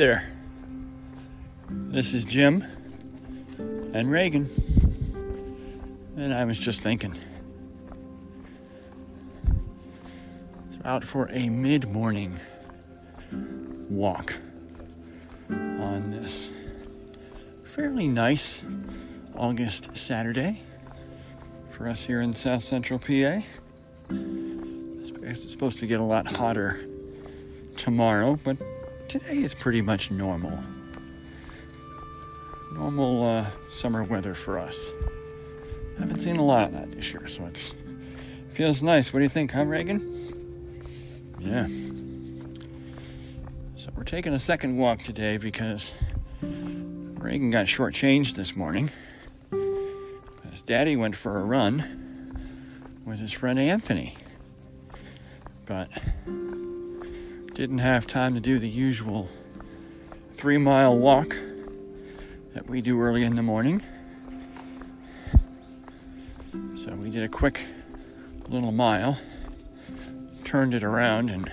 There. This is Jim and Reagan. And I was just thinking. Out for a mid morning walk on this fairly nice August Saturday for us here in South Central PA. It's supposed to get a lot hotter tomorrow, but today is pretty much normal. Normal uh, summer weather for us. Haven't seen a lot of that this year, so it feels nice. What do you think, huh, Reagan? Yeah. So we're taking a second walk today because Reagan got shortchanged this morning. His daddy went for a run with his friend Anthony, but didn't have time to do the usual three mile walk that we do early in the morning. So we did a quick little mile, turned it around, and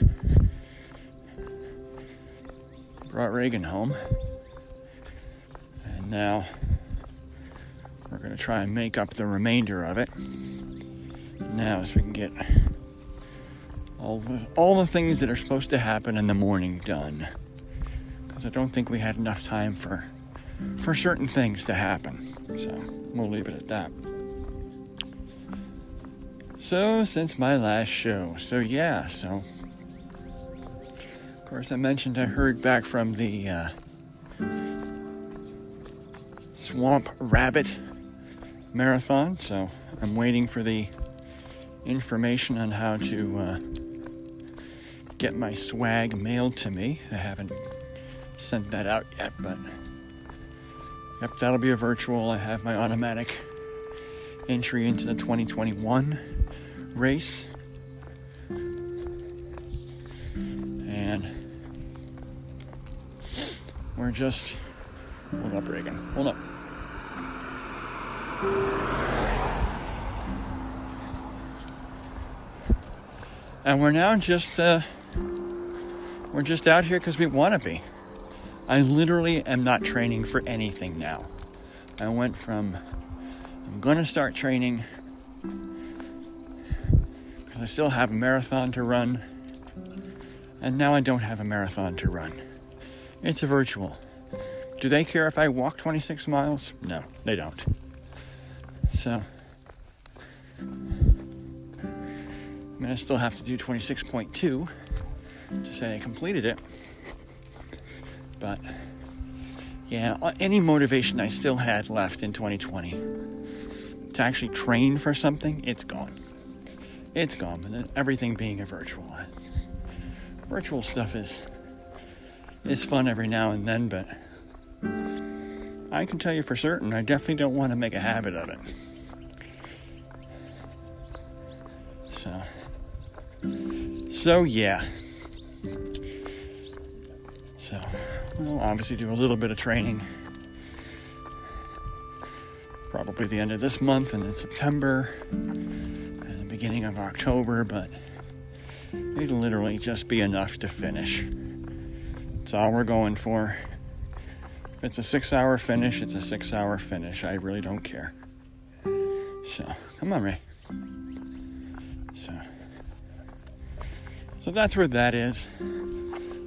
brought Reagan home. And now we're going to try and make up the remainder of it now so we can get all the, all the things that are supposed to happen in the morning done. Because I don't think we had enough time for for certain things to happen. So we'll leave it at that. So since my last show, so yeah, so of course I mentioned I heard back from the uh, Swamp Rabbit Marathon, so I'm waiting for the information on how to. Uh, get my swag mailed to me. I haven't sent that out yet, but yep, that'll be a virtual. I have my automatic entry into the 2021 race. And we're just hold up, Reagan. Hold up. And we're now just uh, we're just out here because we want to be. I literally am not training for anything now. I went from I'm going to start training because I still have a marathon to run, and now I don't have a marathon to run. It's a virtual. Do they care if I walk 26 miles? No, they don't. So, I mean, I still have to do 26.2 to say I completed it. But yeah, any motivation I still had left in 2020 to actually train for something, it's gone. It's gone. And everything being a virtual. Virtual stuff is is fun every now and then, but I can tell you for certain I definitely don't want to make a habit of it. So so yeah. So, we'll obviously do a little bit of training. Probably the end of this month and in September and the beginning of October, but it'll literally just be enough to finish. That's all we're going for. If it's a six hour finish, it's a six hour finish. I really don't care. So, come on, Ray. So, so that's where that is.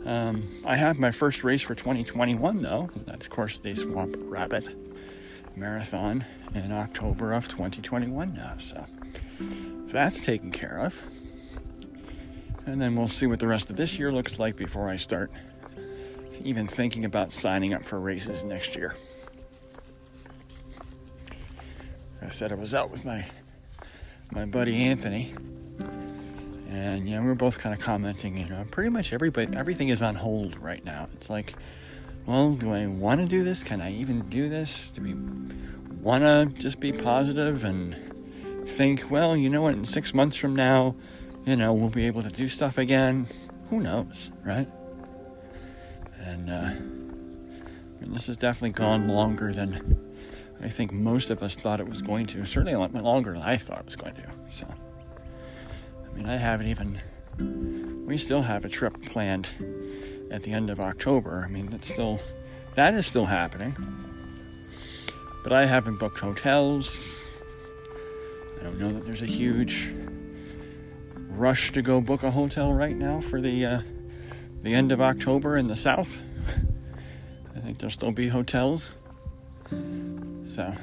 Um, I have my first race for 2021, though. That's, of course, the Swamp Rabbit Marathon in October of 2021 now. So that's taken care of. And then we'll see what the rest of this year looks like before I start even thinking about signing up for races next year. I said I was out with my my buddy Anthony and you know, we are both kind of commenting, you know, pretty much everybody, everything is on hold right now. It's like, well, do I want to do this? Can I even do this? Do we want to just be positive and think, well, you know what, in six months from now, you know, we'll be able to do stuff again? Who knows, right? And, uh, I mean, this has definitely gone longer than I think most of us thought it was going to. Certainly a lot longer than I thought it was going to. So mean, I haven't even. We still have a trip planned at the end of October. I mean, that's still that is still happening. But I haven't booked hotels. I don't know that there's a huge rush to go book a hotel right now for the uh, the end of October in the South. I think there'll still be hotels. So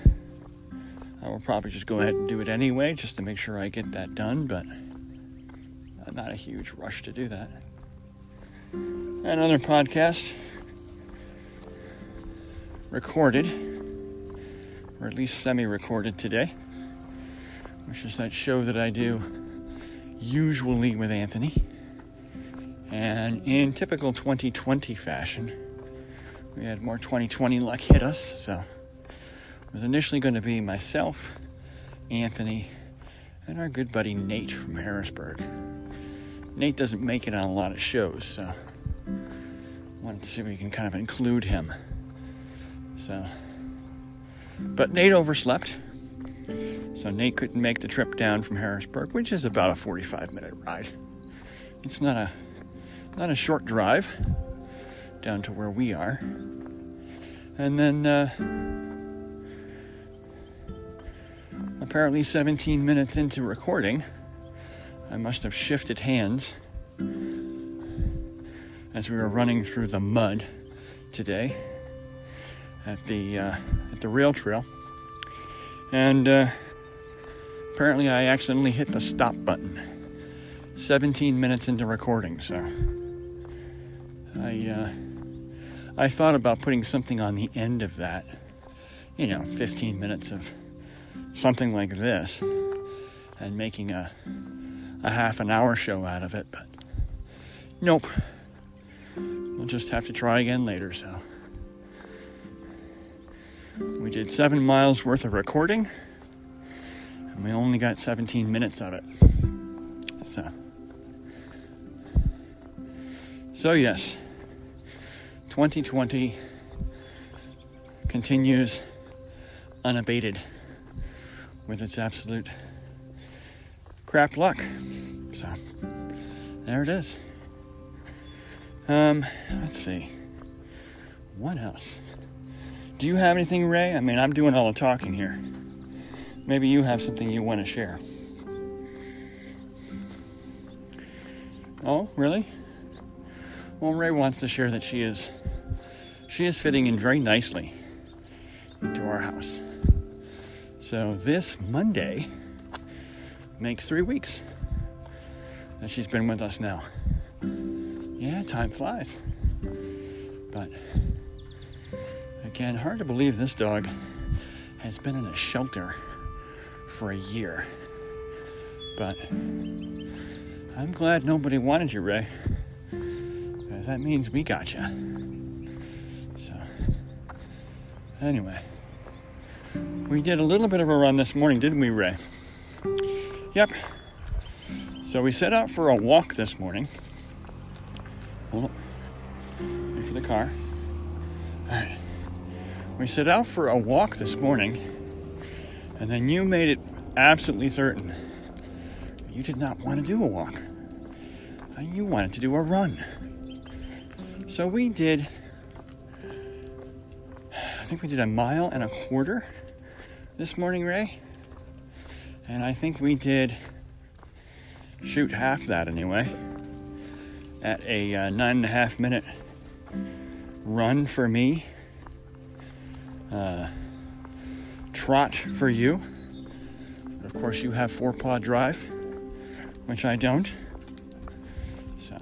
I will probably just go ahead and do it anyway, just to make sure I get that done, but not a huge rush to do that. Another podcast recorded, or at least semi recorded today, which is that show that I do usually with Anthony. And in typical 2020 fashion, we had more 2020 luck hit us. So it was initially going to be myself, Anthony, and our good buddy Nate from Harrisburg. Nate doesn't make it on a lot of shows, so wanted to see if we can kind of include him. So, but Nate overslept, so Nate couldn't make the trip down from Harrisburg, which is about a 45 minute ride. It's not a not a short drive down to where we are. And then uh, apparently 17 minutes into recording, I must have shifted hands as we were running through the mud today at the uh, at the rail trail, and uh, apparently I accidentally hit the stop button. 17 minutes into recording, so I uh, I thought about putting something on the end of that, you know, 15 minutes of something like this, and making a a half an hour show out of it, but nope. We'll just have to try again later, so. We did seven miles worth of recording, and we only got 17 minutes of it. So. So, yes, 2020 continues unabated with its absolute crap luck. So there it is. Um, let's see. What else? Do you have anything, Ray? I mean, I'm doing all the talking here. Maybe you have something you want to share. Oh, really? Well, Ray wants to share that she is she is fitting in very nicely into our house. So this Monday, makes three weeks that she's been with us now. Yeah, time flies. But again, hard to believe this dog has been in a shelter for a year. But I'm glad nobody wanted you, Ray. Because that means we got you. So, anyway, we did a little bit of a run this morning, didn't we, Ray? Yep. So we set out for a walk this morning. Hold up. Wait for the car. Alright. We set out for a walk this morning, and then you made it absolutely certain you did not want to do a walk. You wanted to do a run. So we did, I think we did a mile and a quarter this morning, Ray. And I think we did shoot half that anyway at a uh, nine and a half minute run for me, uh, trot for you. Of course, you have four paw drive, which I don't. So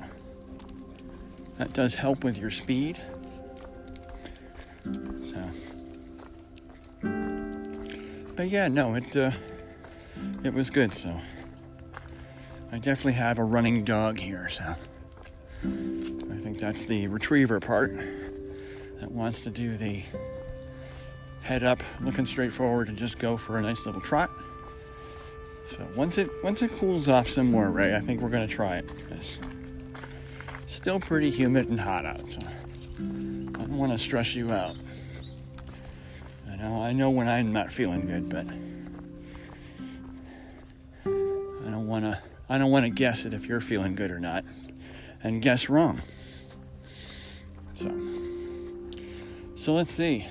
that does help with your speed. So, but yeah, no, it. Uh, it was good. So I definitely have a running dog here. So I think that's the retriever part that wants to do the head up, looking straight forward, and just go for a nice little trot. So once it once it cools off some more, Ray, I think we're gonna try it. It's still pretty humid and hot out, so I don't want to stress you out. I know I know when I'm not feeling good, but I don't want to I don't want to guess it if you're feeling good or not and guess wrong. So, so let's see.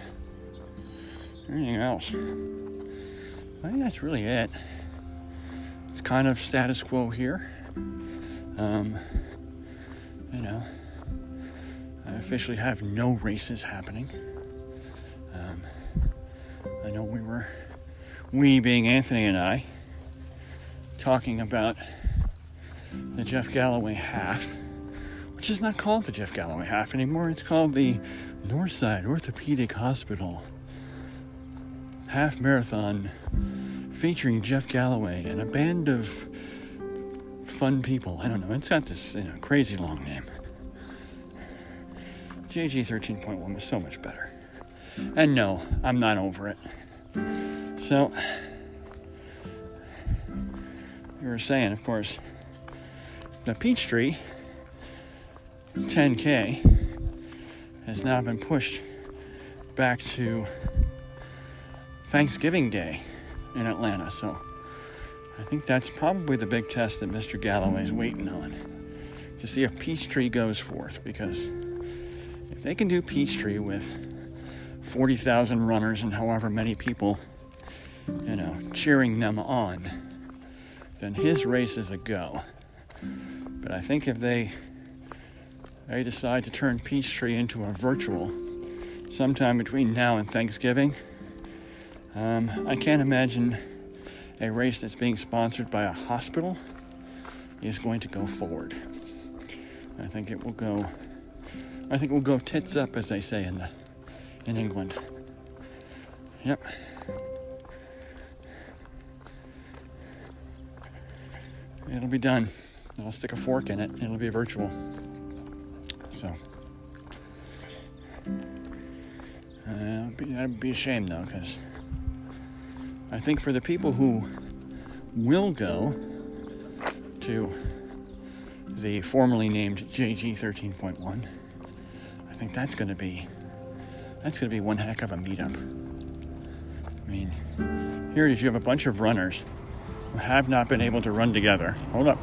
Anything else? I think that's really it. It's kind of status quo here. Um, you know, I officially have no races happening. Um, I know we were, we being Anthony and I, talking about the Jeff Galloway half, which is not called the Jeff Galloway half anymore. It's called the Northside Orthopedic Hospital half marathon featuring Jeff Galloway and a band of fun people. I don't know. It's got this you know, crazy long name. JG 13.1 was so much better. And no, I'm not over it. So, you were saying, of course, the Peachtree 10K has now been pushed back to Thanksgiving Day in Atlanta. So I think that's probably the big test that Mr. Galloway's waiting on to see if Peachtree goes forth. Because if they can do Peachtree with 40,000 runners and however many people, you know, cheering them on, then his race is a go. But I think if they they decide to turn Peachtree into a virtual sometime between now and Thanksgiving, um, I can't imagine a race that's being sponsored by a hospital is going to go forward. I think it will go. I think it will go tits up, as they say in the in England. Yep. It'll be done. I'll stick a fork in it. It'll be virtual. So. Uh, be, that'd be a shame though, because I think for the people who will go to the formerly named JG 13.1, I think that's going to be that's going to be one heck of a meetup. I mean, here it is. You have a bunch of runners have not been able to run together. Hold up.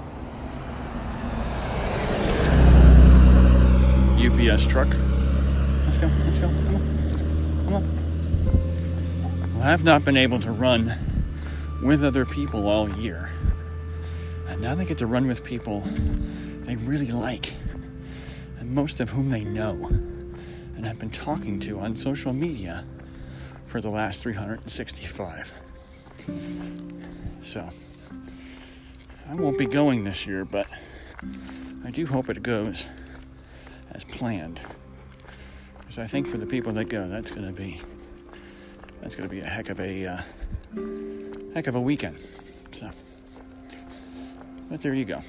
UPS truck. Let's go. Let's go. Come on. Come on. Who have not been able to run with other people all year. And now they get to run with people they really like, and most of whom they know and have been talking to on social media for the last 365. So, I won't be going this year, but I do hope it goes as planned. Because I think for the people that go, that's going to be that's going to be a heck of a uh, heck of a weekend. So, but there you go.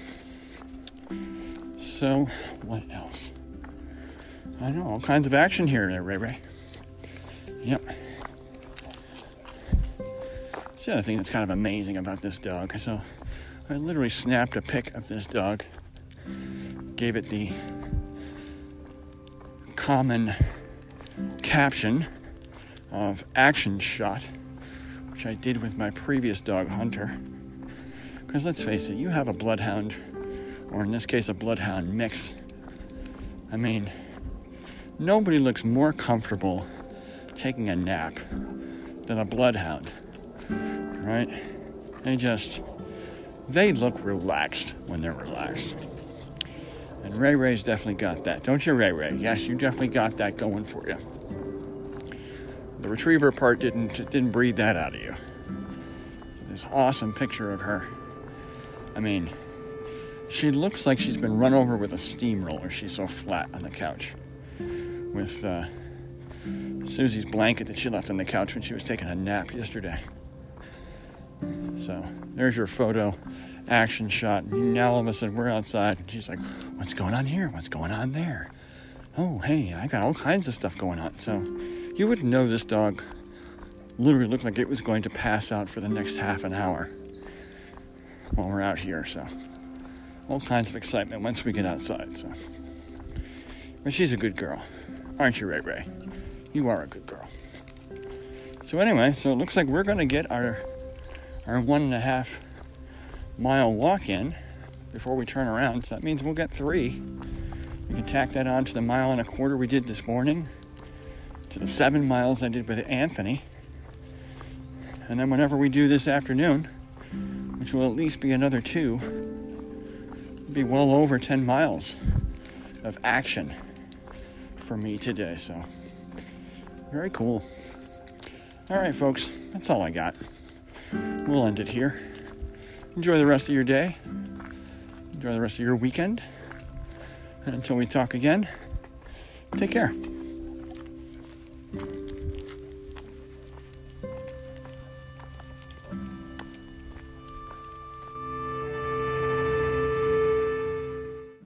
So, what else? I know all kinds of action here, Ray Ray. Yep. It's the other thing that's kind of amazing about this dog. So, I literally snapped a pic of this dog, gave it the common caption of action shot, which I did with my previous dog, Hunter. Because let's face it, you have a bloodhound, or in this case, a bloodhound mix. I mean, nobody looks more comfortable taking a nap than a bloodhound, right? They just, they look relaxed when they're relaxed. And Ray Ray's definitely got that. Don't you, Ray Ray? Yes, you definitely got that going for you. The retriever part didn't didn't breathe that out of you. This awesome picture of her. I mean, she looks like she's been run over with a steamroller. She's so flat on the couch. With uh, Susie's blanket that she left on the couch when she was taking a nap yesterday. So there's your photo action shot. Now all of a sudden we're outside and she's like, What's going on here? What's going on there? Oh, hey, I got all kinds of stuff going on. So you wouldn't know this dog literally looked like it was going to pass out for the next half an hour while we're out here. So all kinds of excitement once we get outside. So, but she's a good girl, aren't you, Ray Ray? You are a good girl. So anyway, so it looks like we're going to get our our one and a half mile walk in before we turn around. So that means we'll get three We can tack that on to the mile and a quarter we did this morning, to the seven miles I did with Anthony. And then whenever we do this afternoon, which will at least be another two, be well over 10 miles of action for me today. So, very cool. All right, folks, that's all I got. We'll end it here. Enjoy the rest of your day. Enjoy the rest of your weekend. And until we talk again, take care.